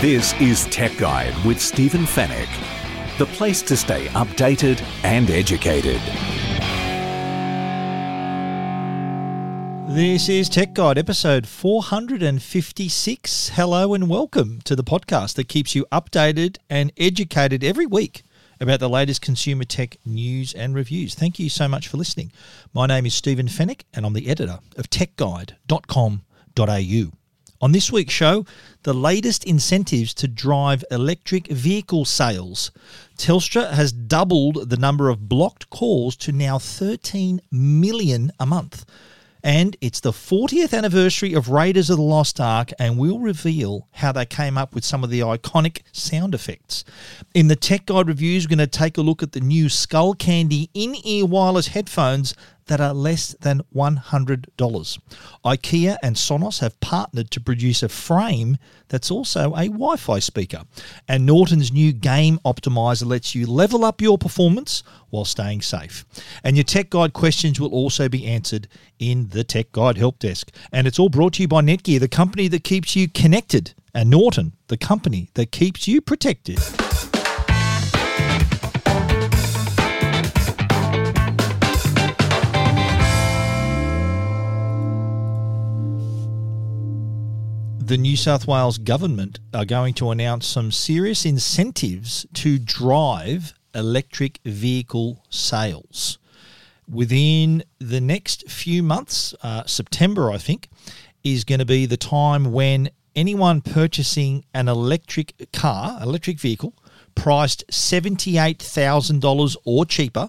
This is Tech Guide with Stephen Fenech, the place to stay updated and educated. This is Tech Guide, episode 456. Hello and welcome to the podcast that keeps you updated and educated every week about the latest consumer tech news and reviews. Thank you so much for listening. My name is Stephen Fenech, and I'm the editor of techguide.com.au. On this week's show, the latest incentives to drive electric vehicle sales. Telstra has doubled the number of blocked calls to now 13 million a month. And it's the 40th anniversary of Raiders of the Lost Ark, and we'll reveal how they came up with some of the iconic sound effects. In the Tech Guide reviews, we're going to take a look at the new Skullcandy in ear wireless headphones that are less than $100. IKEA and Sonos have partnered to produce a frame that's also a Wi Fi speaker. And Norton's new game optimizer lets you level up your performance while staying safe. And your Tech Guide questions will also be answered in the Tech Guide Help Desk. And it's all brought to you by Netgear, the company that keeps you connected, and Norton, the company that keeps you protected. The New South Wales government are going to announce some serious incentives to drive electric vehicle sales. Within the next few months, uh, September, I think, is going to be the time when anyone purchasing an electric car, electric vehicle, priced $78,000 or cheaper,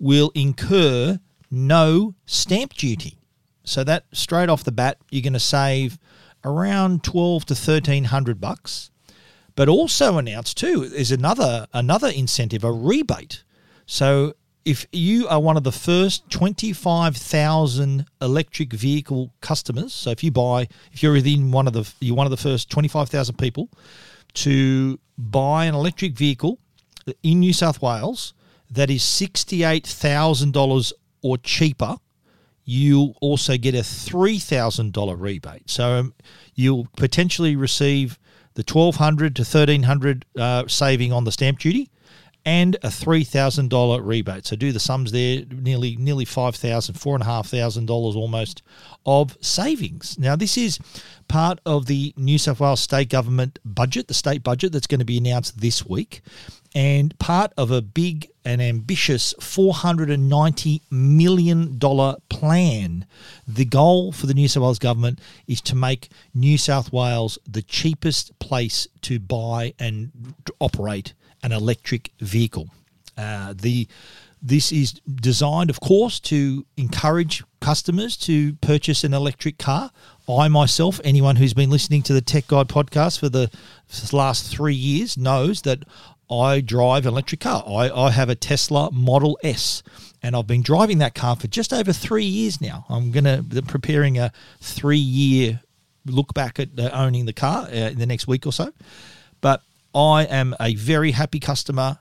will incur no stamp duty. So that straight off the bat, you're going to save around twelve to thirteen hundred bucks. But also announced too is another another incentive, a rebate. So if you are one of the first 25,000 electric vehicle customers, so if you buy, if you're within one of the, you're one of the first 25,000 people to buy an electric vehicle in New South Wales that is $68,000 or cheaper, you'll also get a $3,000 rebate. So um, you'll potentially receive the 1200 to 1300 uh, saving on the stamp duty and a $3,000 rebate. So do the sums there, nearly nearly $5,000, $4,500 almost of savings. Now, this is part of the New South Wales state government budget, the state budget that's going to be announced this week, and part of a big and ambitious $490 million plan. The goal for the New South Wales government is to make New South Wales the cheapest place to buy and operate an electric vehicle. Uh, the this is designed, of course, to encourage customers to purchase an electric car. I myself, anyone who's been listening to the Tech Guide podcast for the last three years, knows that I drive an electric car. I, I have a Tesla Model S, and I've been driving that car for just over three years now. I'm going to be preparing a three year look back at uh, owning the car uh, in the next week or so. But I am a very happy customer.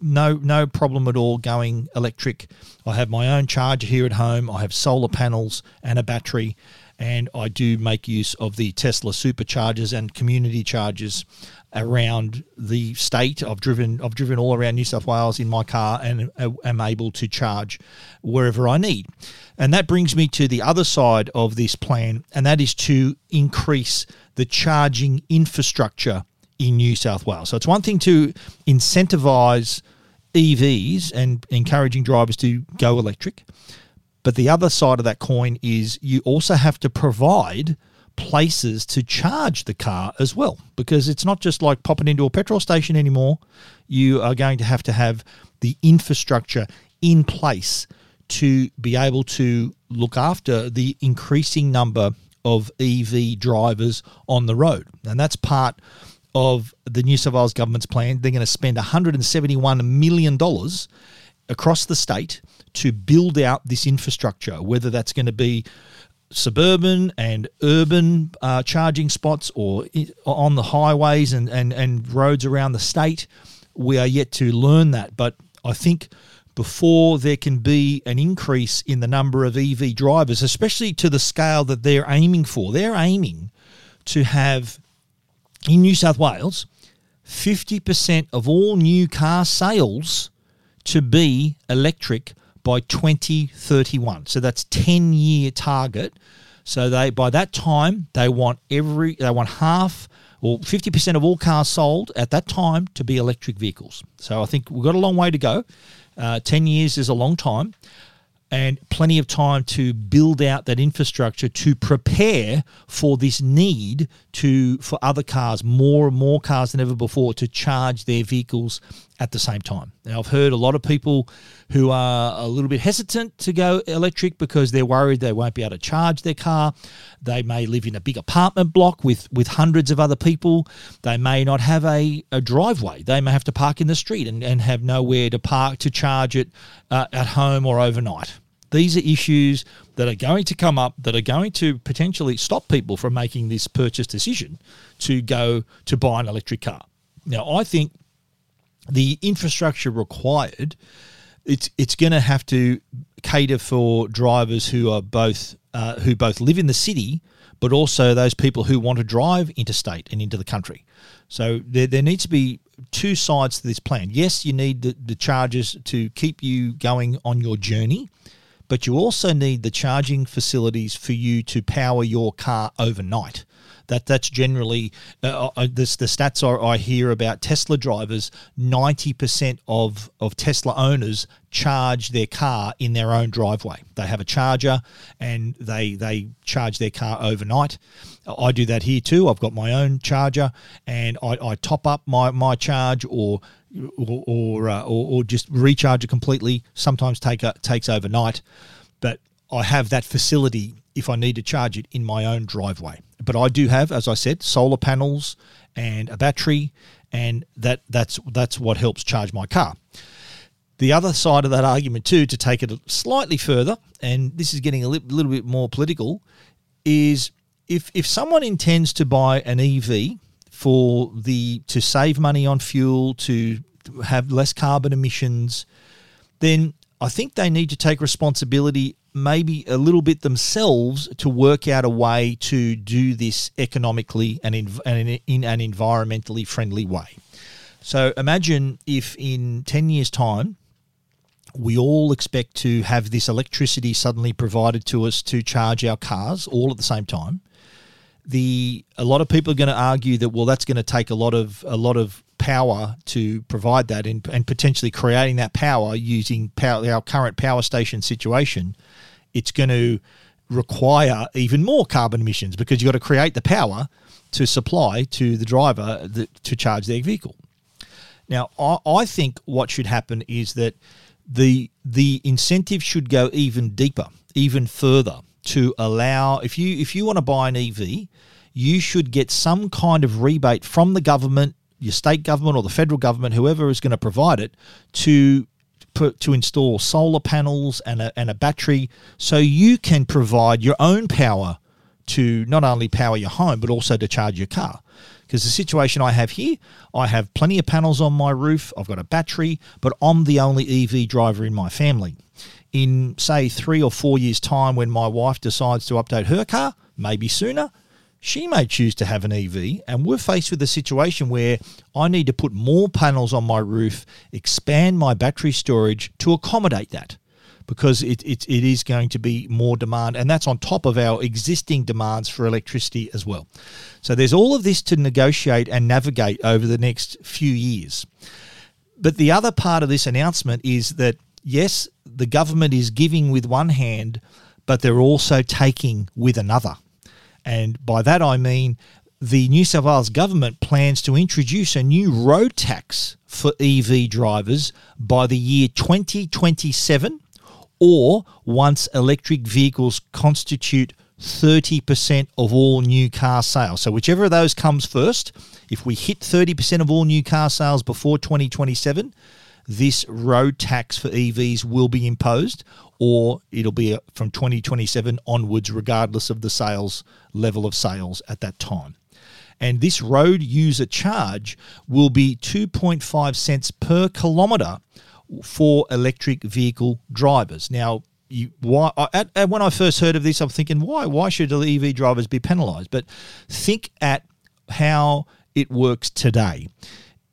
No, no problem at all going electric. I have my own charger here at home. I have solar panels and a battery, and I do make use of the Tesla superchargers and community chargers around the state. I've driven I've driven all around New South Wales in my car and am able to charge wherever I need. And that brings me to the other side of this plan, and that is to increase the charging infrastructure in New South Wales. So it's one thing to incentivize EVs and encouraging drivers to go electric, but the other side of that coin is you also have to provide places to charge the car as well because it's not just like popping into a petrol station anymore. You are going to have to have the infrastructure in place to be able to look after the increasing number of EV drivers on the road. And that's part of the New South Wales government's plan. They're going to spend $171 million across the state to build out this infrastructure, whether that's going to be suburban and urban uh, charging spots or on the highways and, and, and roads around the state. We are yet to learn that. But I think before there can be an increase in the number of EV drivers, especially to the scale that they're aiming for, they're aiming to have in New South Wales 50% of all new car sales to be electric by 2031. So that's 10 year target. So they by that time they want every they want half or 50% of all cars sold at that time to be electric vehicles. So I think we've got a long way to go. Uh, 10 years is a long time and plenty of time to build out that infrastructure to prepare for this need to for other cars more and more cars than ever before to charge their vehicles at the same time. Now I've heard a lot of people who are a little bit hesitant to go electric because they're worried they won't be able to charge their car. They may live in a big apartment block with with hundreds of other people. They may not have a, a driveway. They may have to park in the street and, and have nowhere to park to charge it uh, at home or overnight. These are issues that are going to come up that are going to potentially stop people from making this purchase decision to go to buy an electric car. Now, I think the infrastructure required it's it's going to have to cater for drivers who are both uh, who both live in the city, but also those people who want to drive interstate and into the country. So there, there needs to be two sides to this plan. Yes, you need the, the charges to keep you going on your journey, but you also need the charging facilities for you to power your car overnight. That that's generally uh, uh, this, the stats are, I hear about Tesla drivers. Ninety percent of of Tesla owners charge their car in their own driveway. They have a charger and they they charge their car overnight. I do that here too. I've got my own charger and I, I top up my my charge or or or, uh, or, or just recharge it completely. Sometimes take a, takes overnight, but I have that facility if I need to charge it in my own driveway. But I do have, as I said, solar panels and a battery, and that that's that's what helps charge my car. The other side of that argument, too, to take it slightly further, and this is getting a li- little bit more political, is if if someone intends to buy an EV for the to save money on fuel, to have less carbon emissions, then I think they need to take responsibility maybe a little bit themselves to work out a way to do this economically and in, and in an environmentally friendly way. So imagine if in 10 years' time, we all expect to have this electricity suddenly provided to us to charge our cars all at the same time. The a lot of people are going to argue that well that's going to take a lot of a lot of power to provide that and, and potentially creating that power using power, our current power station situation, it's going to require even more carbon emissions because you've got to create the power to supply to the driver to charge their vehicle. Now, I, I think what should happen is that the the incentive should go even deeper, even further to allow if you if you want to buy an EV, you should get some kind of rebate from the government your state government or the federal government, whoever is going to provide it, to put to install solar panels and a, and a battery, so you can provide your own power to not only power your home but also to charge your car. Because the situation I have here, I have plenty of panels on my roof. I've got a battery, but I'm the only EV driver in my family. In say three or four years' time, when my wife decides to update her car, maybe sooner, she may choose to have an EV, and we're faced with a situation where I need to put more panels on my roof, expand my battery storage to accommodate that because it, it, it is going to be more demand, and that's on top of our existing demands for electricity as well. So there's all of this to negotiate and navigate over the next few years. But the other part of this announcement is that yes, the government is giving with one hand, but they're also taking with another. And by that I mean the New South Wales government plans to introduce a new road tax for EV drivers by the year 2027 or once electric vehicles constitute 30% of all new car sales. So, whichever of those comes first, if we hit 30% of all new car sales before 2027, this road tax for EVs will be imposed, or it'll be uh, from 2027 onwards, regardless of the sales level of sales at that time. And this road user charge will be 2.5 cents per kilometre for electric vehicle drivers. Now, you, why at, at, when I first heard of this, I'm thinking, why why should the EV drivers be penalised? But think at how it works today.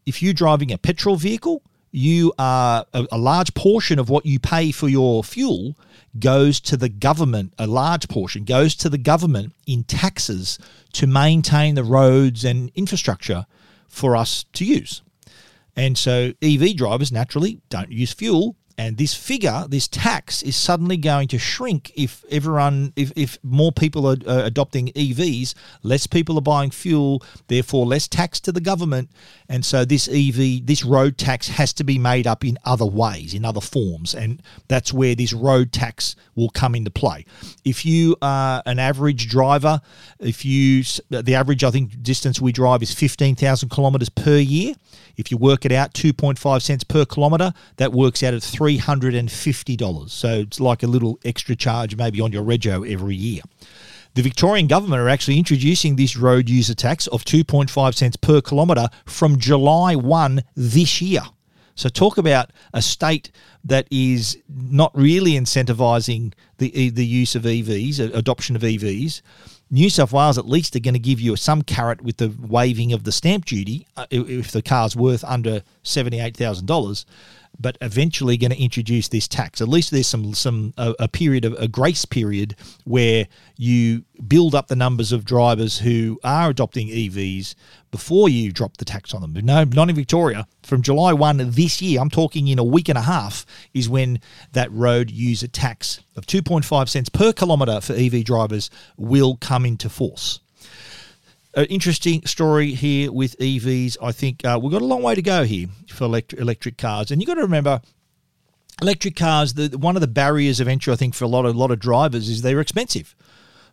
If you're driving a petrol vehicle, you are a, a large portion of what you pay for your fuel goes to the government. A large portion goes to the government in taxes to maintain the roads and infrastructure for us to use. And so EV drivers naturally don't use fuel and this figure, this tax, is suddenly going to shrink if everyone, if, if more people are uh, adopting EVs, less people are buying fuel, therefore less tax to the government. And so this EV, this road tax has to be made up in other ways, in other forms. And that's where this road tax will come into play. If you are an average driver, if you, the average, I think, distance we drive is 15,000 kilometres per year. If you work it out, 2.5 cents per kilometre, that works out at $350. So it's like a little extra charge maybe on your rego every year. The Victorian government are actually introducing this road user tax of 2.5 cents per kilometre from July 1 this year. So talk about a state that is not really incentivising the the use of EVs, adoption of EVs. New South Wales at least are going to give you some carrot with the waiving of the stamp duty uh, if the car's worth under $78,000 but eventually going to introduce this tax. At least there's some some a, a, period of a grace period where you build up the numbers of drivers who are adopting EVs before you drop the tax on them. No, not in Victoria. From July 1 this year, I'm talking in a week and a half, is when that road user tax of 2.5 cents per kilometre for EV drivers will come into force an interesting story here with EVs. I think uh, we've got a long way to go here for electric, electric cars, and you've got to remember. Electric cars, the, one of the barriers of entry, I think, for a lot of a lot of drivers is they're expensive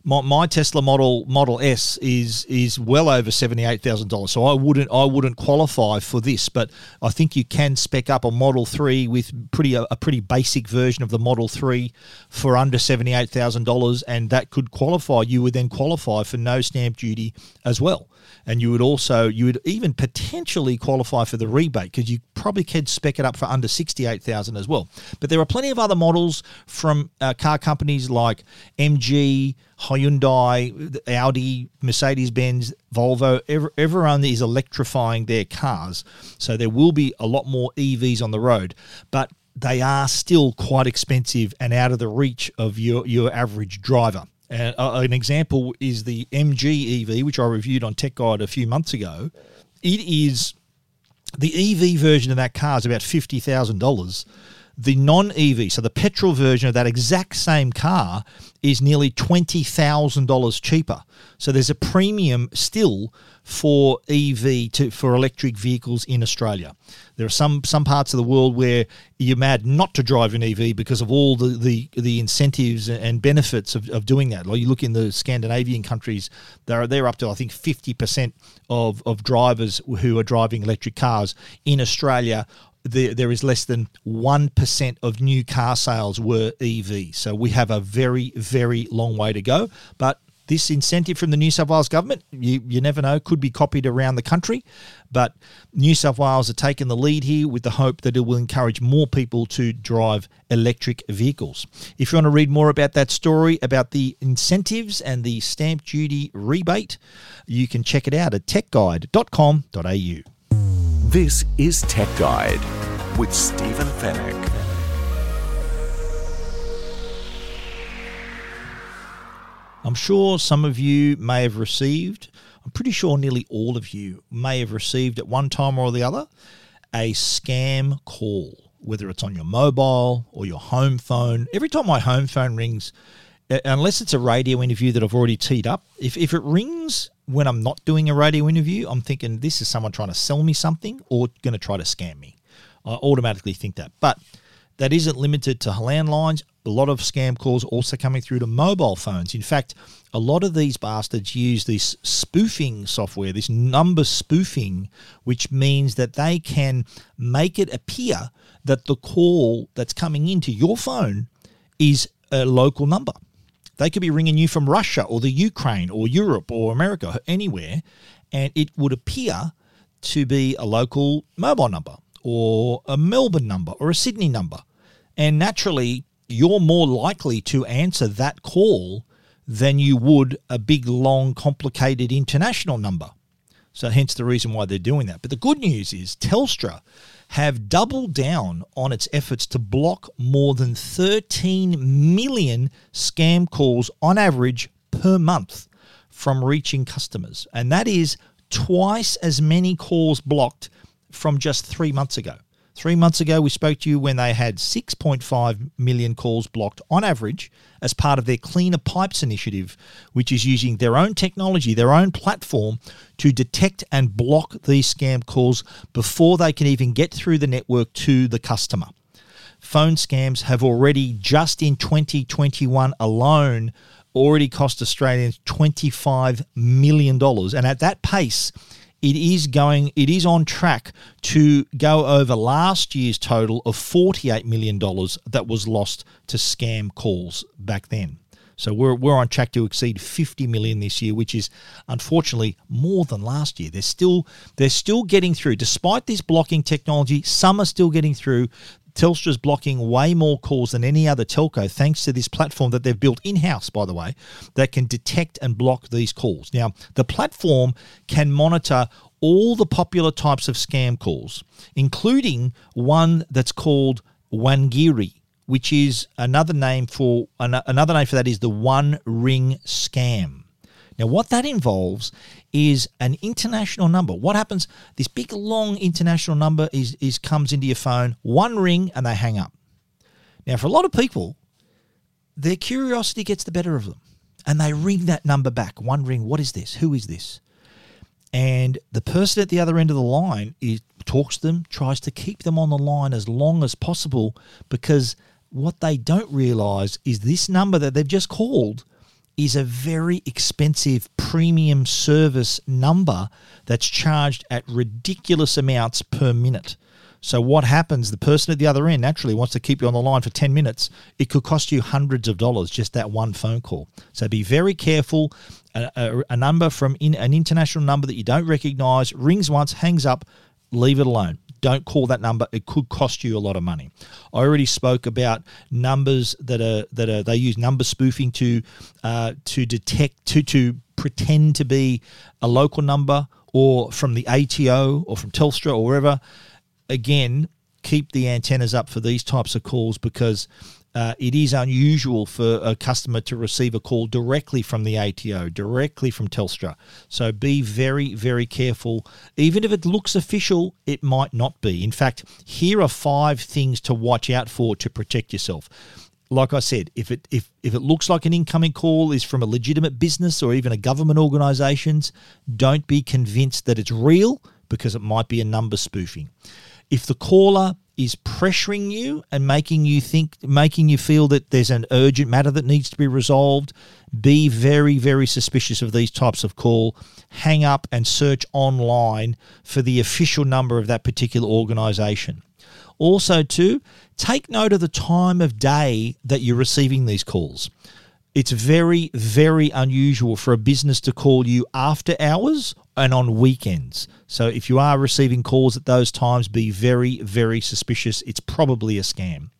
my, my Tesla Model Model S is is well over seventy eight thousand dollars. So I wouldn't I wouldn't qualify for this, but I think you can spec up a Model Three with pretty a, a pretty basic version of the Model Three for under seventy eight thousand dollars, and that could qualify. You would then qualify for no stamp duty as well and you would also you would even potentially qualify for the rebate because you probably could spec it up for under 68,000 as well. But there are plenty of other models from uh, car companies like MG, Hyundai, Audi, Mercedes Benz, Volvo. everyone is electrifying their cars. So there will be a lot more EVs on the road. But they are still quite expensive and out of the reach of your, your average driver. And uh, an example is the MG EV, which I reviewed on Tech Guide a few months ago. It is the EV version of that car is about fifty thousand dollars. The non EV, so the petrol version of that exact same car, is nearly $20,000 cheaper. So there's a premium still for EV to for electric vehicles in Australia. There are some some parts of the world where you're mad not to drive an EV because of all the the, the incentives and benefits of, of doing that. Like you look in the Scandinavian countries, they're they're up to I think 50% of, of drivers who are driving electric cars. In Australia, there, there is less than 1% of new car sales were EV. So we have a very, very long way to go. But this incentive from the New South Wales government, you, you never know, could be copied around the country. But New South Wales are taking the lead here with the hope that it will encourage more people to drive electric vehicles. If you want to read more about that story, about the incentives and the stamp duty rebate, you can check it out at techguide.com.au. This is Tech Guide with Stephen Fenech. I'm sure some of you may have received, I'm pretty sure nearly all of you may have received at one time or the other a scam call, whether it's on your mobile or your home phone. Every time my home phone rings, uh, unless it's a radio interview that I've already teed up, if, if it rings when I'm not doing a radio interview, I'm thinking this is someone trying to sell me something or going to try to scam me. I automatically think that. But that isn't limited to landlines. a lot of scam calls also coming through to mobile phones. In fact, a lot of these bastards use this spoofing software, this number spoofing, which means that they can make it appear that the call that's coming into your phone is a local number. They could be ringing you from Russia or the Ukraine or Europe or America, anywhere, and it would appear to be a local mobile number or a Melbourne number or a Sydney number. And naturally, you're more likely to answer that call than you would a big, long, complicated international number. So, hence the reason why they're doing that. But the good news is Telstra have doubled down on its efforts to block more than 13 million scam calls on average per month from reaching customers. And that is twice as many calls blocked from just three months ago. Three months ago, we spoke to you when they had 6.5 million calls blocked on average as part of their Cleaner Pipes initiative, which is using their own technology, their own platform to detect and block these scam calls before they can even get through the network to the customer. Phone scams have already, just in 2021 alone, already cost Australians $25 million. And at that pace, it is going it is on track to go over last year's total of 48 million dollars that was lost to scam calls back then. So we're, we're on track to exceed 50 million this year, which is unfortunately more than last year. They're still they're still getting through, despite this blocking technology. Some are still getting through. Telstra's blocking way more calls than any other telco, thanks to this platform that they've built in house, by the way, that can detect and block these calls. Now, the platform can monitor all the popular types of scam calls, including one that's called Wangiri, which is another name for another name for that is the one ring scam. Now, what that involves is an international number. What happens? This big long international number is, is comes into your phone, one ring, and they hang up. Now, for a lot of people, their curiosity gets the better of them, and they ring that number back. wondering. What is this? Who is this? And the person at the other end of the line is, talks to them, tries to keep them on the line as long as possible because what they don't realize is this number that they've just called is a very expensive premium service number that's charged at ridiculous amounts per minute. So what happens? The person at the other end naturally wants to keep you on the line for 10 minutes. It could cost you hundreds of dollars just that one phone call. So be very careful. A, a, a number from in, an international number that you don't recognize rings once, hangs up, leave it alone. Don't call that number. It could cost you a lot of money. I already spoke about numbers that are that are they use number spoofing to uh, to detect to to pretend to be a local number or from the ATO or from Telstra or wherever. Again, keep the antennas up for these types of calls because uh, it is unusual for a customer to receive a call directly from the ATO, directly from Telstra. So be very, very careful. Even if it looks official, it might not be. In fact, here are five things to watch out for to protect yourself. Like I said, if it if, if it looks like an incoming call is from a legitimate business or even a government organisations, don't be convinced that it's real because it might be a number spoofing. If the caller is pressuring you and making you think, making you feel that there's an urgent matter that needs to be resolved, be very, very suspicious of these types of call. Hang up and search online for the official number of that particular organization. Also, too, take note of the time of day that you're receiving these calls. It's very, very unusual for a business to call you after hours and on weekends. So if you are receiving calls at those times, be very, very suspicious. It's probably a scam.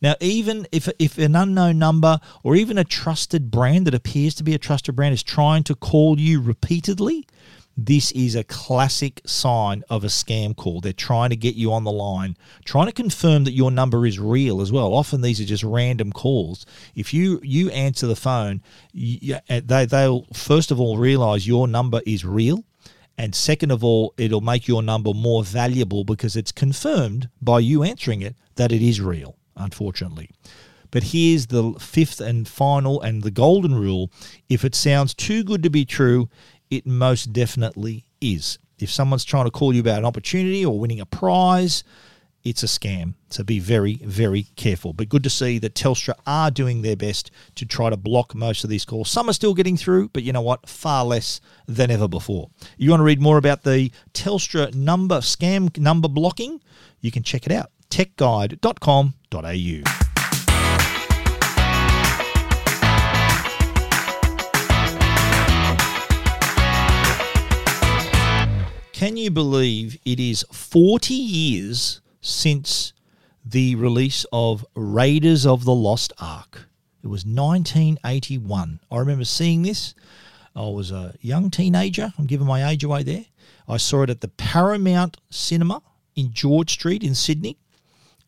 Now, even if, if an unknown number or even a trusted brand that appears to be a trusted brand is trying to call you repeatedly, this is a classic sign of a scam call. They're trying to get you on the line, trying to confirm that your number is real as well. Often these are just random calls. If you you answer the phone, you, they they'll first of all realize your number is real. And second of all, it'll make your number more valuable because it's confirmed by you answering it that it is real, unfortunately. But here's the fifth and final and the golden rule if it sounds too good to be true, it most definitely is. If someone's trying to call you about an opportunity or winning a prize, it's a scam. So be very, very careful. But good to see that Telstra are doing their best to try to block most of these calls. Some are still getting through, but you know what? Far less than ever before. You want to read more about the Telstra number scam number blocking? You can check it out. techguide.com.au. Can you believe it is 40 years since the release of Raiders of the Lost Ark? It was 1981. I remember seeing this. I was a young teenager. I'm giving my age away there. I saw it at the Paramount Cinema in George Street in Sydney.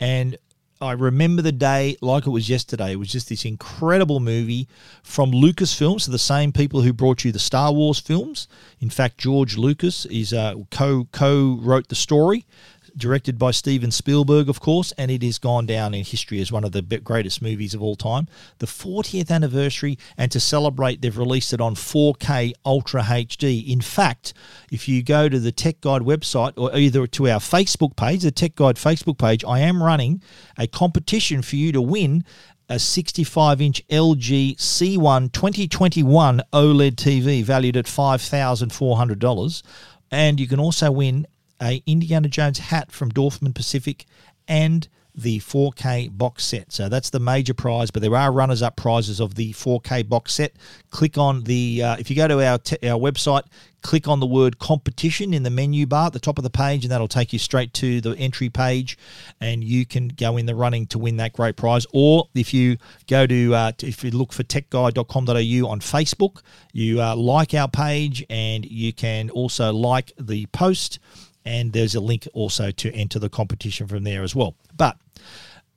And I remember the day like it was yesterday. It was just this incredible movie from Lucasfilm, so the same people who brought you the Star Wars films. In fact, George Lucas is uh, co co wrote the story, directed by Steven Spielberg, of course, and it has gone down in history as one of the greatest movies of all time. The 40th anniversary, and to celebrate, they've released it on 4K Ultra HD. In fact, if you go to the Tech Guide website or either to our Facebook page, the Tech Guide Facebook page, I am running a competition for you to win a 65 inch LG C1 2021 OLED TV valued at $5,400. And you can also win a Indiana Jones hat from Dorfman Pacific and the 4K box set. So that's the major prize, but there are runners up prizes of the 4K box set. Click on the, uh, if you go to our, te- our website, click on the word competition in the menu bar at the top of the page, and that'll take you straight to the entry page, and you can go in the running to win that great prize. Or if you go to, uh, if you look for techguide.com.au on Facebook, you uh, like our page, and you can also like the post and there's a link also to enter the competition from there as well. But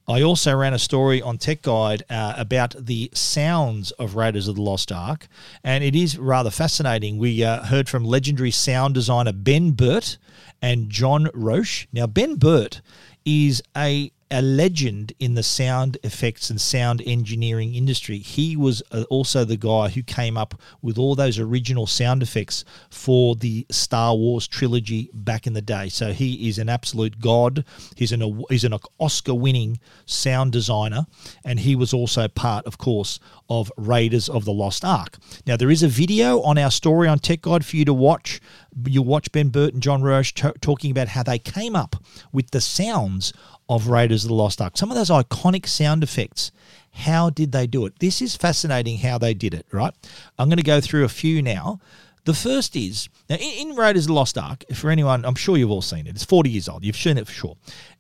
I also ran a story on Tech Guide uh, about the sounds of Raiders of the Lost Ark, and it is rather fascinating. We uh, heard from legendary sound designer Ben Burtt and John Roesch. Now, Ben Burtt is a a legend in the sound effects and sound engineering industry. He was uh, also the guy who came up with all those original sound effects for the Star Wars trilogy back in the day. So he is an absolute god. He's an he's an Oscar-winning sound designer, and he was also part, of course, of Raiders of the Lost Ark. Now there is a video on our story on Tech Guide for you to watch. You'll watch Ben Burtt and John Roesch t- talking about how they came up with the sounds of Raiders of the Lost Ark. Some of those iconic sound effects. How did they do it? This is fascinating how they did it, right? I'm going to go through a few now. The first is now in, in Raiders of the Lost Ark, for anyone, I'm sure you've all seen it. It's 40 years old. You've seen it for sure.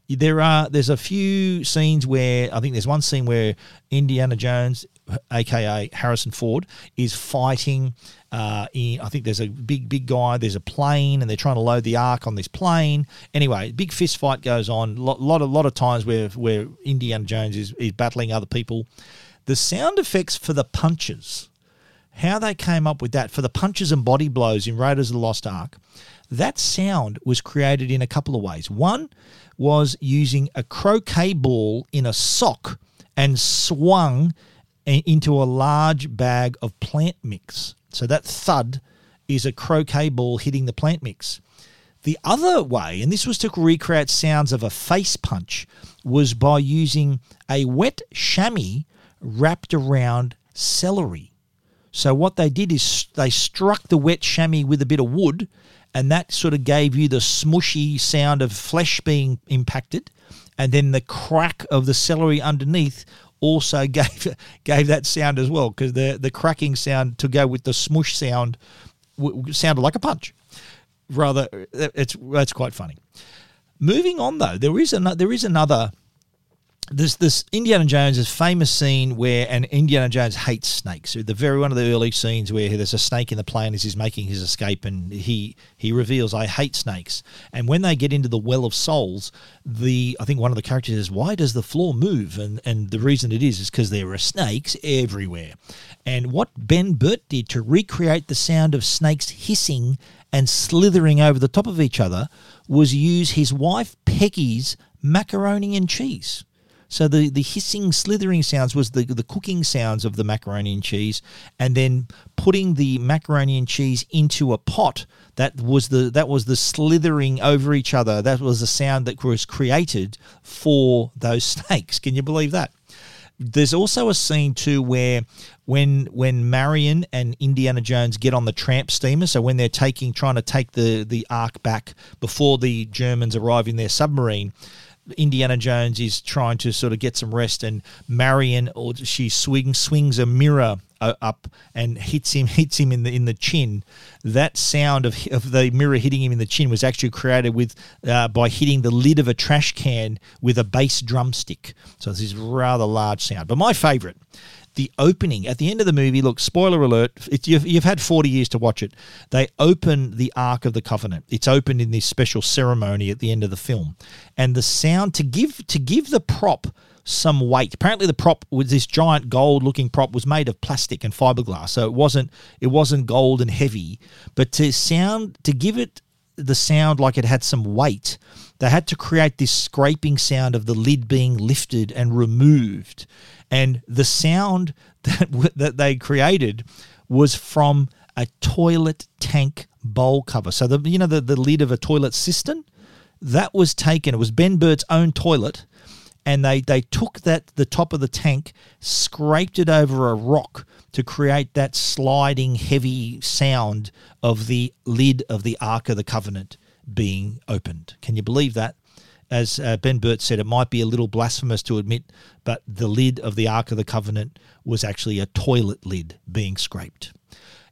There are there's a few scenes where I think there's one scene where Indiana Jones, aka Harrison Ford, is fighting uh, in, I think there's a big, big guy. There's a plane, and they're trying to load the ark on this plane. Anyway, big fist fight goes on. Lot, lot, a lot of times where where Indiana Jones is, is battling other people. The sound effects for the punches, how they came up with that for the punches and body blows in Raiders of the Lost Ark, that sound was created in a couple of ways. One was using a croquet ball in a sock and swung into a large bag of plant mix. So that thud is a croquet ball hitting the plant mix. The other way, and this was to recreate sounds of a face punch, was by using a wet chamois wrapped around celery. So what they did is they struck the wet chamois with a bit of wood, and that sort of gave you the smushy sound of flesh being impacted, and then the crack of the celery underneath also gave gave that sound as well because the the cracking sound to go with the smush sound w- sounded like a punch. Rather, uh, it's that's quite funny. Moving on though, there is another there is another this this Indiana Jones' is famous scene where and Indiana Jones hates snakes. The very one of the early scenes where there's a snake in the plane as he's making his escape, and he he reveals, "I hate snakes." And when they get into the Well of Souls, the I think one of the characters says, "Why does the floor move?" And and the reason it is is because there are snakes everywhere. And what Ben Burtt did to recreate the sound of snakes hissing and slithering over the top of each other was use his wife Peggy's macaroni and cheese. So the, the hissing, slithering sounds was the, the cooking sounds of the macaroni and cheese, and then putting the macaroni and cheese into a pot. That was the that was the slithering over each other. That was the sound that was created for those snakes. Can you believe that? There's also a scene too where when when Marion and Indiana Jones get on the tramp steamer, so when they're taking trying to take the the ark back before the Germans arrive in their submarine, Indiana Jones is trying to sort of get some rest, and Marion or she swings swings a mirror uh, up and hits him hits him in the in the chin. That sound of of the mirror hitting him in the chin was actually created with uh, by hitting the lid of a trash can with a bass drumstick. So this is rather large sound. But my favourite the opening at the end of the movie. Look, spoiler alert! you've, you've had forty years to watch it. They open the Ark of the Covenant. It's opened in this special ceremony at the end of the film, and the sound to give to give the prop some weight. Apparently, the prop was this giant gold-looking prop was made of plastic and fiberglass, so it wasn't it wasn't gold and heavy. But to sound to give it the sound like it had some weight, they had to create this scraping sound of the lid being lifted and removed and the sound that that they created was from a toilet tank bowl cover. So the you know the, the lid of a toilet cistern that was taken. It was Ben Burtt's own toilet, and they they took that the top of the tank, scraped it over a rock to create that sliding heavy sound of the lid of the Ark of the Covenant being opened. Can you believe that? as uh, Ben Burtt said, it might be a little blasphemous to admit, but the lid of the Ark of the Covenant was actually a toilet lid being scraped.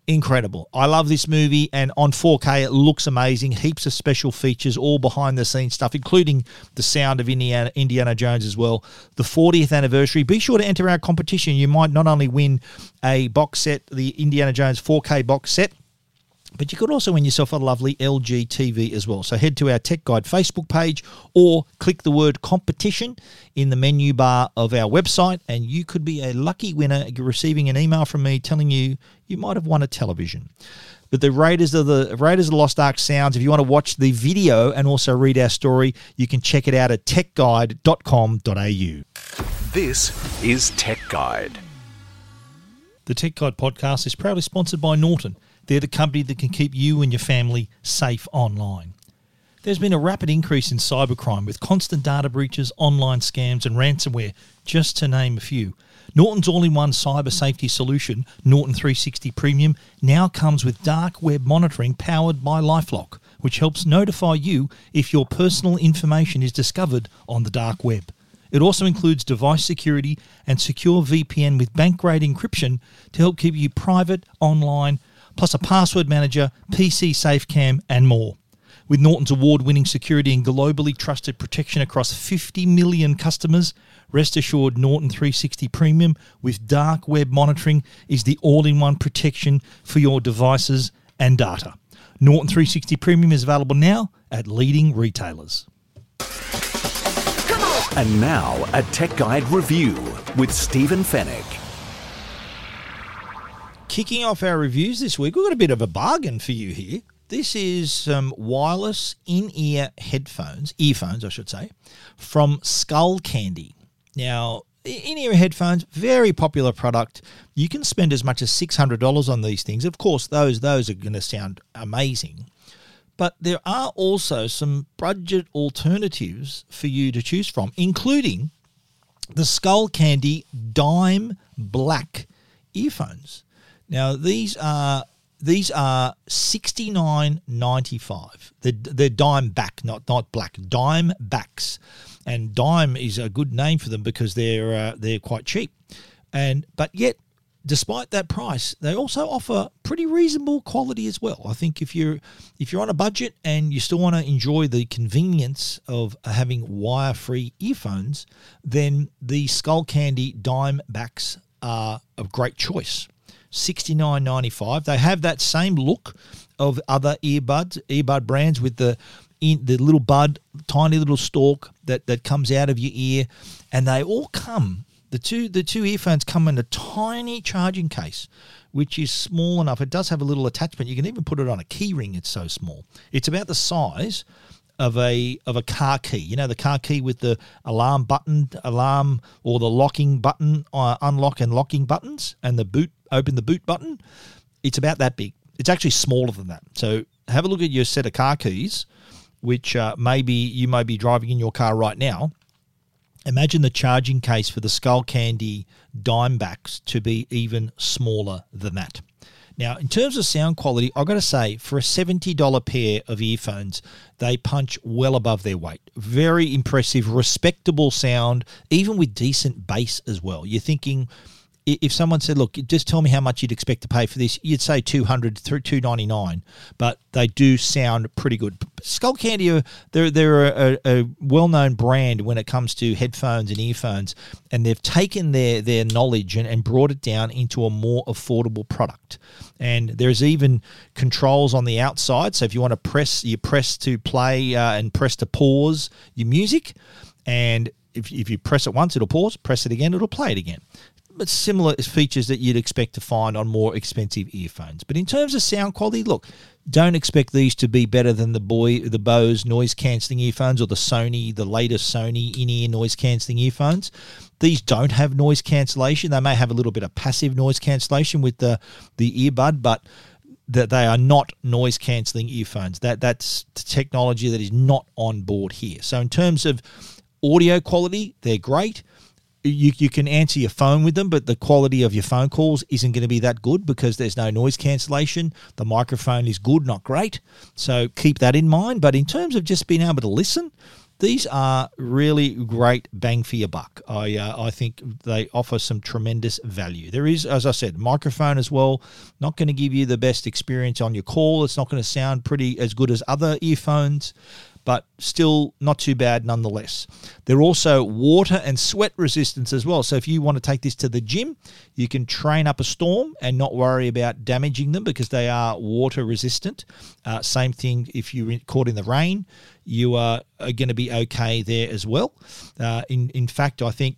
Incredible. I love this movie, and on 4K, it looks amazing. Heaps of special features, all behind the scenes stuff, including the sound of Indiana, Indiana Jones as well. The 40th anniversary. Be sure to enter our competition. You might not only win a box set, the Indiana Jones 4K box set, but you could also win yourself a lovely LG TV as well. So head to our Tech Guide Facebook page or click the word competition in the menu bar of our website, and you could be a lucky winner receiving an email from me telling you you might have won a television. But the Raiders of the Raiders of the Lost Ark sounds. If you want to watch the video and also read our story, you can check it out at techguide.com.au. This is Tech Guide. The Tech Guide podcast is proudly sponsored by Norton they're the company that can keep you and your family safe online. There's been a rapid increase in cybercrime with constant data breaches, online scams, and ransomware, just to name a few. Norton's all in one cyber safety solution, Norton 360 Premium, now comes with dark web monitoring powered by Lifelock, which helps notify you if your personal information is discovered on the dark web. It also includes device security and secure VPN with bank grade encryption to help keep you private, online, plus a password manager, PC SafeCam, and more. With Norton's award winning security and globally trusted protection across 50 million customers, rest assured Norton 360 Premium with dark web monitoring is the all in one protection for your devices and data. Norton 360 Premium is available now at leading retailers. And now, a Tech Guide review with Stephen Fenech. Kicking off our reviews this week, we've got a bit of a bargain for you here. This is some wireless in ear headphones, earphones, I should say, from Skullcandy. Now, in ear headphones, very popular product. You can spend as much as $600 on these things. Of course, those, those are going to sound amazing. But there are also some budget alternatives for you to choose from, including the Skullcandy Dime Black earphones. Now these are these are sixty nine ninety five. They're, dime back, not not black. Dime backs, and dime is a good name for them because they're uh, they're quite cheap. And but yet, despite that price, they also offer pretty reasonable quality as well. I think if you're if you're on a budget and you still want to enjoy the convenience of having wire free earphones, then the Skullcandy dime backs are a great choice. Sixty nine ninety five. They have that same look of other earbuds, earbud brands with the in the little bud, tiny little stalk that, that comes out of your ear, and they all come. The two the two earphones come in a tiny charging case, which is small enough. It does have a little attachment. You can even put it on a keyring. It's so small. It's about the size of a of a car key. You know the car key with the alarm button, alarm or the locking button, uh, unlock and locking buttons, and the boot open the boot button. It's about that big. It's actually smaller than that. So have a look at your set of car keys, which uh, maybe you may be driving in your car right now. Imagine the charging case for the Skull Skullcandy Dimebacks to be even smaller than that. Now, in terms of sound quality, I've got to say, for a $70 pair of earphones, they punch well above their weight. Very impressive, respectable sound, even with decent bass as well. You're thinking if someone said, "Look, just tell me how much you'd expect to pay for this," you'd say two hundred through two ninety nine. But they do sound pretty good. Skullcandy, they're they're a, a well known brand when it comes to headphones and earphones, and they've taken their their knowledge and, and brought it down into a more affordable product. And there's even controls on the outside, so if you want to press, you press to play uh, and press to pause your music, and if, if you press it once, it'll pause. Press it again, it'll play it again but similar features that you'd expect to find on more expensive earphones. But in terms of sound quality, look, don't expect these to be better than the boy the Bose noise cancelling earphones or the Sony, the latest Sony in-ear noise cancelling earphones. These don't have noise cancellation. They may have a little bit of passive noise cancellation with the the earbud, but that they are not noise cancelling earphones. That that's technology that is not on board here. So in terms of audio quality, they're great you, you can answer your phone with them, but the quality of your phone calls isn't going to be that good because there's no noise cancellation. The microphone is good, not great. So keep that in mind. But in terms of just being able to listen, these are really great bang for your buck. I uh, I think they offer some tremendous value. There is, as I said, microphone as well. Not going to give you the best experience on your call. It's not going to sound pretty as good as other earphones but still not too bad nonetheless. They're also water and sweat resistance as well. So if you want to take this to the gym, you can train up a storm and not worry about damaging them because they are water resistant. Uh, same thing if you're caught in the rain, you are, are going to be okay there as well. Uh, in in fact, I think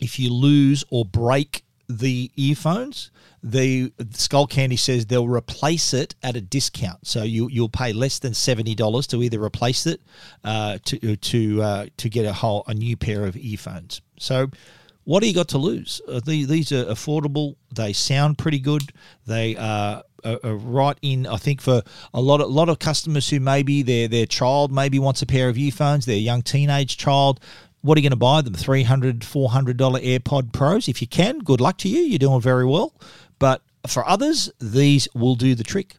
if you lose or break the earphones, the Skullcandy says they'll replace it at a discount. So you you'll pay less than seventy dollars to either replace it uh, to to uh, to get a whole a new pair of earphones. So what do you got to lose? Uh, the, these are affordable. They sound pretty good. They are, right in. I think for a lot of lot of customers who maybe their their child maybe wants a pair of earphones, their young teenage child what are you going to buy them? $300, $400 AirPod Pros? If you can, good luck to you. You're doing very well. But for others, these will do the trick.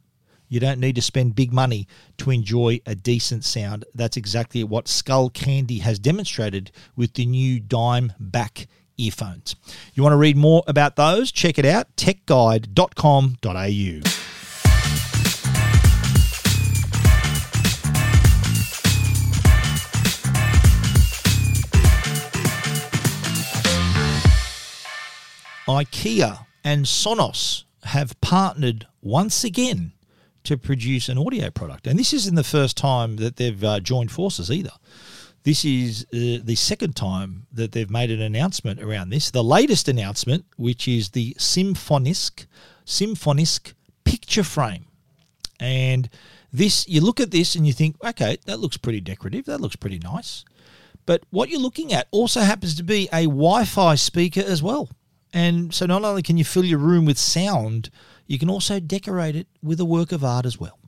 You don't need to spend big money to enjoy a decent sound. That's exactly what Skullcandy has demonstrated with the new Dime Back earphones. You want to read more about those? Check it out techguide.com.au. IKEA and Sonos have partnered once again to produce an audio product. And this isn't the first time that they've uh, joined forces either. This is uh, the second time that they've made an announcement around this. The latest announcement, which is the Symfonisk Symfonisk picture frame. And this you look at this and you think, okay, that looks pretty decorative. That looks pretty nice. But what you're looking at also happens to be a Wi-Fi speaker as well. And so not only can you fill your room with sound, you can also decorate it with a work of art as well.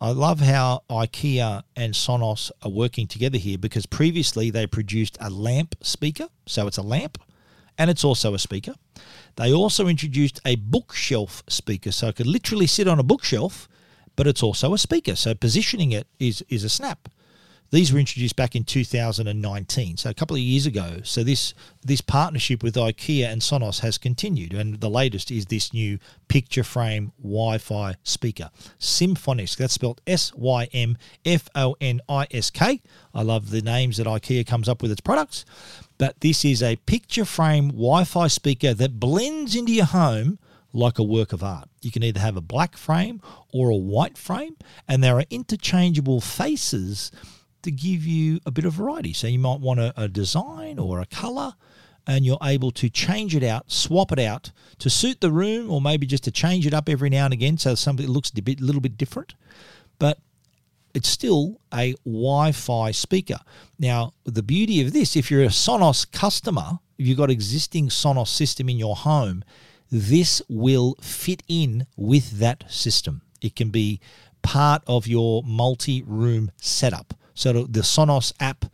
I love how IKEA and Sonos are working together here because previously they produced a lamp speaker, so it's a lamp and it's also a speaker. They also introduced a bookshelf speaker, so it could literally sit on a bookshelf, but it's also a speaker, so positioning it is is a snap. These were introduced back in 2019, so a couple of years ago. So this this partnership with IKEA and Sonos has continued, and the latest is this new picture frame Wi-Fi speaker, Symfonisk. That's spelled S Y M F O N I S K. I love the names that IKEA comes up with its products, but this is a picture frame Wi-Fi speaker that blends into your home like a work of art. You can either have a black frame or a white frame, and there are interchangeable faces to give you a bit of variety. So you might want a, a design or a color and you're able to change it out, swap it out to suit the room, or maybe just to change it up every now and again so something looks a bit, a little bit different. But it's still a Wi Fi speaker. Now, the beauty of this, if you're a Sonos customer, if you've got existing Sonos system in your home, this will fit in with that system. It can be part of your multi room setup. So the Sonos app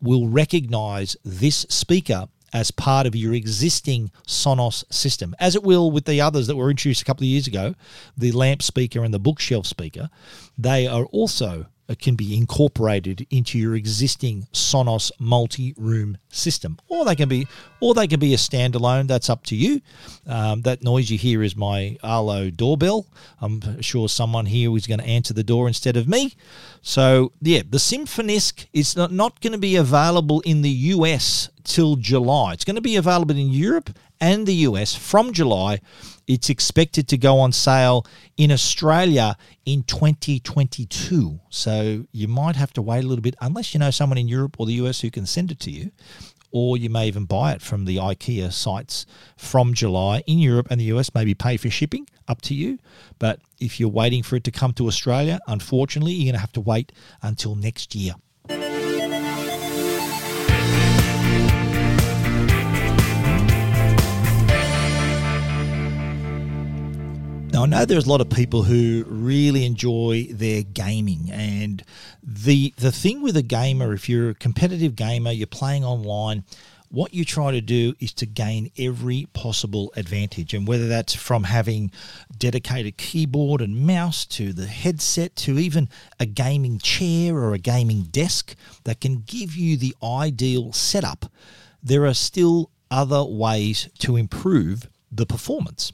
will recognize this speaker as part of your existing Sonos system, as it will with the others that were introduced a couple of years ago, the lamp speaker and the bookshelf speaker. They are also can be incorporated into your existing Sonos multi-room system, or they can be, or they can be a standalone. That's up to you. Um, that noise you hear is my Arlo doorbell. I'm sure someone here is going to answer the door instead of me. So yeah, the Symfonisk is not, not going to be available in the US till July. It's going to be available in Europe and the US from July. It's expected to go on sale in Australia in 2022. So you might have to wait a little bit, unless you know someone in Europe or the US who can send it to you. Or you may even buy it from the IKEA sites from July in Europe and the US, maybe pay for shipping, up to you. But if you're waiting for it to come to Australia, unfortunately, you're going to have to wait until next year. Now, I know there's a lot of people who really enjoy their gaming, and the the thing with a gamer, if you're a competitive gamer, you're playing online, what you try to do is to gain every possible advantage. And whether that's from having dedicated keyboard and mouse to the headset to even a gaming chair or a gaming desk that can give you the ideal setup, there are still other ways to improve the performance.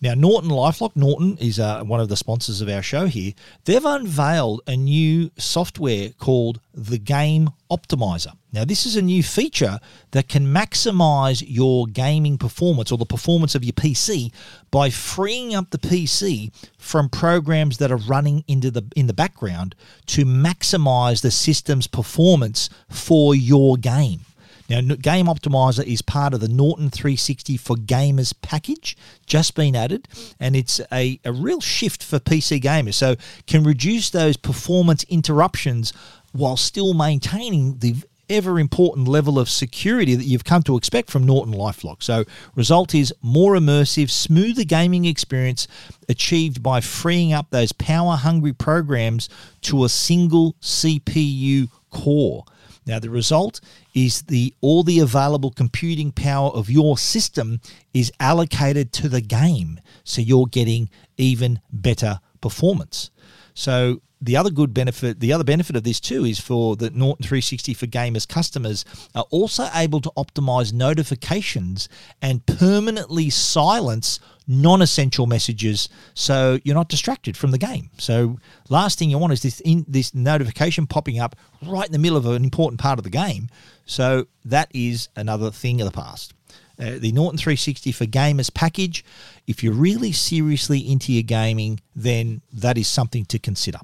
Now, Norton Lifelock, Norton is uh, one of the sponsors of our show here. They've unveiled a new software called the Game Optimizer. Now, this is a new feature that can maximize your gaming performance or the performance of your PC by freeing up the PC from programs that are running into the in the background to maximize the system's performance for your game. Now, Game Optimizer is part of the Norton 360 for Gamers package, just been added, and it's a, a real shift for PC gamers. So, can reduce those performance interruptions while still maintaining the ever important level of security that you've come to expect from Norton Lifelock. So, result is more immersive, smoother gaming experience achieved by freeing up those power hungry programs to a single CPU core. Now the result is the all the available computing power of your system is allocated to the game, so you're getting even better performance. So the other good benefit, the other benefit of this too, is for the Norton 360 for gamers customers are also able to optimize notifications and permanently silence non-essential messages so you're not distracted from the game. So last thing you want is this in, this notification popping up right in the middle of an important part of the game. So that is another thing of the past. Uh, the Norton 360 for gamers package. If you're really seriously into your gaming, then that is something to consider.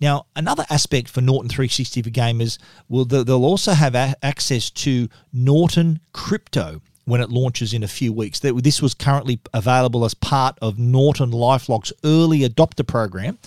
Now, another aspect for Norton 360 for gamers will they'll also have a- access to Norton Crypto when it launches in a few weeks. This was currently available as part of Norton Lifelock's early adopter program.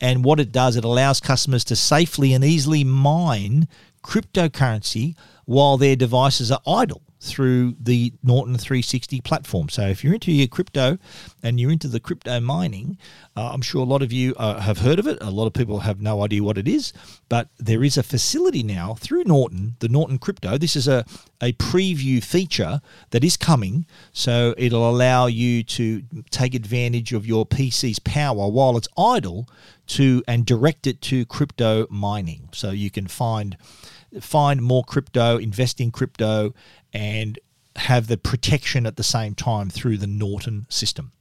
And what it does, it allows customers to safely and easily mine cryptocurrency while their devices are idle through the Norton 360 platform. So if you're into your crypto and you're into the crypto mining, uh, I'm sure a lot of you uh, have heard of it. A lot of people have no idea what it is, but there is a facility now through Norton, the Norton Crypto. This is a, a preview feature that is coming. So it'll allow you to take advantage of your PC's power while it's idle to and direct it to crypto mining. So you can find find more crypto, invest in crypto, and have the protection at the same time through the Norton system.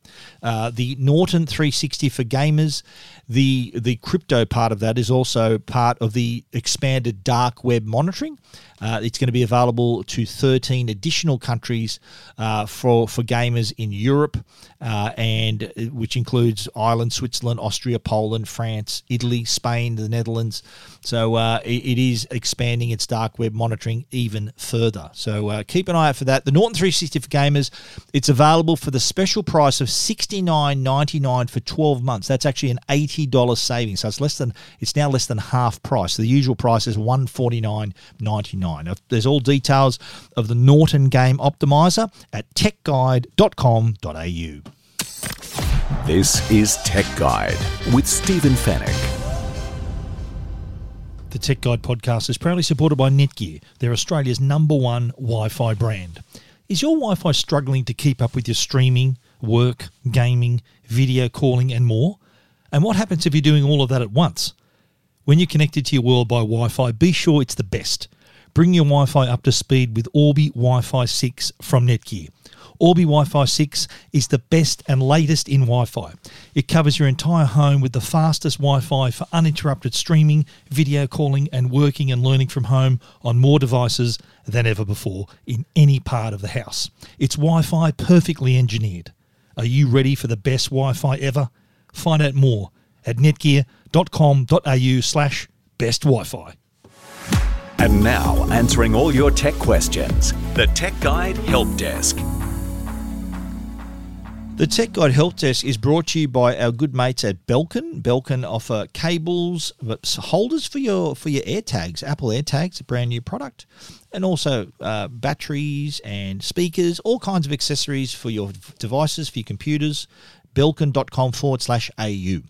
Uh, the Norton 360 for gamers, the the crypto part of that is also part of the expanded dark web monitoring. Uh, it's going to be available to 13 additional countries uh, for for gamers in Europe, uh, and uh, which includes Ireland, Switzerland, Austria, Poland, France, Italy, Spain, the Netherlands. So uh, it, it is expanding its dark web monitoring even further. So keep an eye out for that. The Norton 360 for gamers, it's available for the special price of sixty nine ninety nine for twelve months. That's actually an eighty dollars saving. So it's less than it's now less than half price. The usual price is one forty nine ninety nine. There's all details of the Norton Game Optimizer at techguide.com.au. This is Tech Guide with Stephen Fenech. The Tech Guide podcast is proudly supported by Netgear. They're Australia's number one Wi Fi brand. Is your Wi Fi struggling to keep up with your streaming, work, gaming, video calling, and more? And what happens if you're doing all of that at once? When you're connected to your world by Wi Fi, be sure it's the best. Bring your Wi Fi up to speed with Orbi Wi Fi 6 from Netgear. Orbi Wi Fi 6 is the best and latest in Wi Fi. It covers your entire home with the fastest Wi Fi for uninterrupted streaming, video calling, and working and learning from home on more devices than ever before in any part of the house. It's Wi Fi perfectly engineered. Are you ready for the best Wi Fi ever? Find out more at netgear.com.au slash best Wi Fi. And now, answering all your tech questions, the Tech Guide Help Desk. The Tech Guide Help Desk is brought to you by our good mates at Belkin. Belkin offer cables, holders for your for your AirTags, Apple AirTags, a brand new product, and also uh, batteries and speakers, all kinds of accessories for your devices, for your computers. Belkin.com forward slash AU.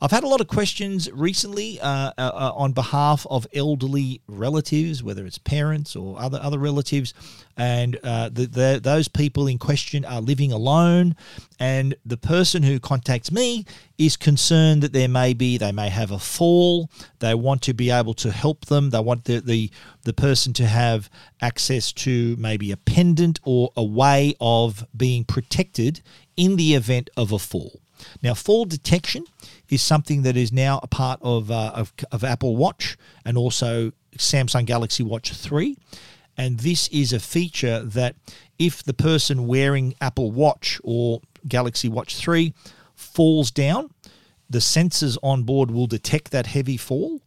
I've had a lot of questions recently uh, uh, uh, on behalf of elderly relatives, whether it's parents or other other relatives, and uh, the, the, those people in question are living alone, and the person who contacts me is concerned that there may be they may have a fall. They want to be able to help them. They want the the, the person to have access to maybe a pendant or a way of being protected in the event of a fall. Now, fall detection is something that is now a part of, uh, of, of Apple Watch and also Samsung Galaxy Watch 3. And this is a feature that if the person wearing Apple Watch or Galaxy Watch 3 falls down, the sensors on board will detect that heavy fall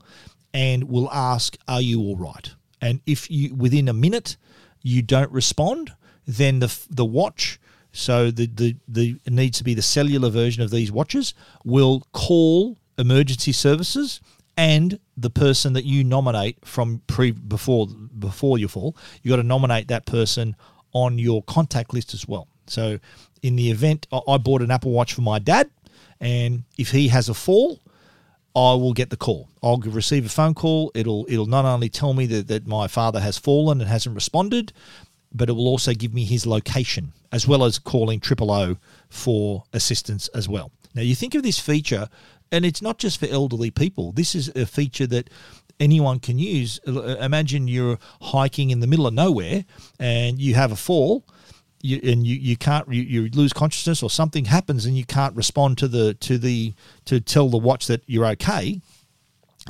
and will ask, Are you all right? And if you within a minute you don't respond, then the, the watch so the, the, the it needs to be the cellular version of these watches will call emergency services and the person that you nominate from pre before before you fall. You got to nominate that person on your contact list as well. So in the event I bought an Apple Watch for my dad, and if he has a fall, I will get the call. I'll receive a phone call. It'll it'll not only tell me that, that my father has fallen and hasn't responded, but it will also give me his location as well as calling triple O for assistance as well. Now, you think of this feature, and it's not just for elderly people. This is a feature that anyone can use. Imagine you're hiking in the middle of nowhere and you have a fall. You, and you, you can't you, you lose consciousness or something happens and you can't respond to the to the to tell the watch that you're okay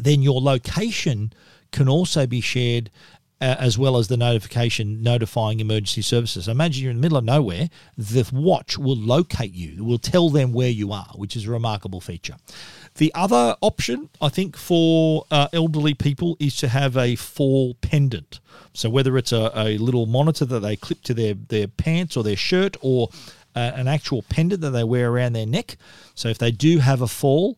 then your location can also be shared uh, as well as the notification notifying emergency services. Imagine you're in the middle of nowhere, the watch will locate you, will tell them where you are, which is a remarkable feature. The other option, I think, for uh, elderly people is to have a fall pendant. So whether it's a, a little monitor that they clip to their, their pants or their shirt or uh, an actual pendant that they wear around their neck. So if they do have a fall,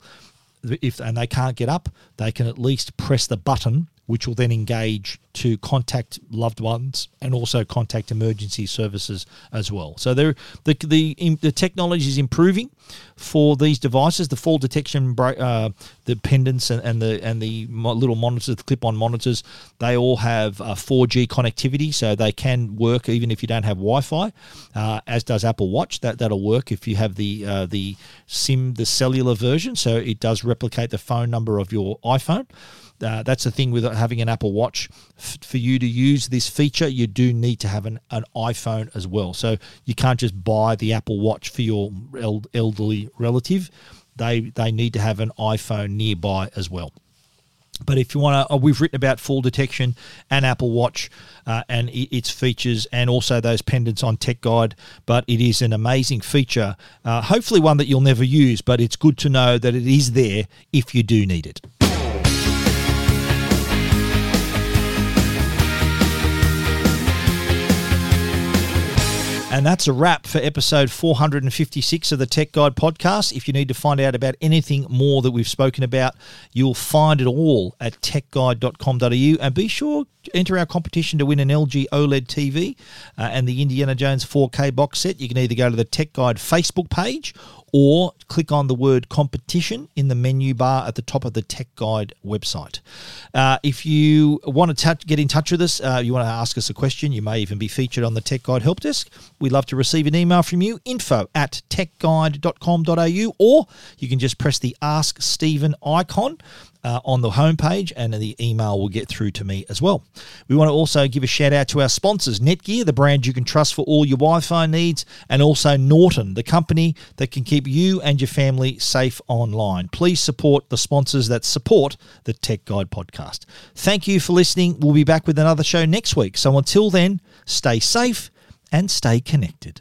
if and they can't get up, they can at least press the button which will then engage to contact loved ones and also contact emergency services as well. So there, the the the technology is improving for these devices. The fall detection, uh, the pendants and, and the and the little monitors, the clip-on monitors, they all have uh, 4G connectivity, so they can work even if you don't have Wi-Fi. Uh, as does Apple Watch. That that'll work if you have the uh, the SIM, the cellular version. So it does replicate the phone number of your iPhone. Uh, that's the thing with having an Apple Watch. F- for you to use this feature, you do need to have an, an iPhone as well. So you can't just buy the Apple Watch for your el- elderly relative. They they need to have an iPhone nearby as well. But if you want to, uh, we've written about fall detection and Apple Watch uh, and its features, and also those pendants on Tech Guide. But it is an amazing feature. Uh, hopefully, one that you'll never use, but it's good to know that it is there if you do need it. And that's a wrap for episode 456 of the Tech Guide podcast. If you need to find out about anything more that we've spoken about, you'll find it all at techguide.com.au. And be sure to enter our competition to win an LG OLED TV uh, and the Indiana Jones 4K box set. You can either go to the Tech Guide Facebook page or click on the word competition in the menu bar at the top of the Tech Guide website. Uh, if you want to touch, get in touch with us, uh, you want to ask us a question, you may even be featured on the Tech Guide Help Desk. We'd love to receive an email from you, info at techguide.com.au, or you can just press the Ask Stephen icon uh, on the homepage, and the email will get through to me as well. We want to also give a shout out to our sponsors Netgear, the brand you can trust for all your Wi Fi needs, and also Norton, the company that can keep you and your family safe online. Please support the sponsors that support the Tech Guide podcast. Thank you for listening. We'll be back with another show next week. So until then, stay safe and stay connected.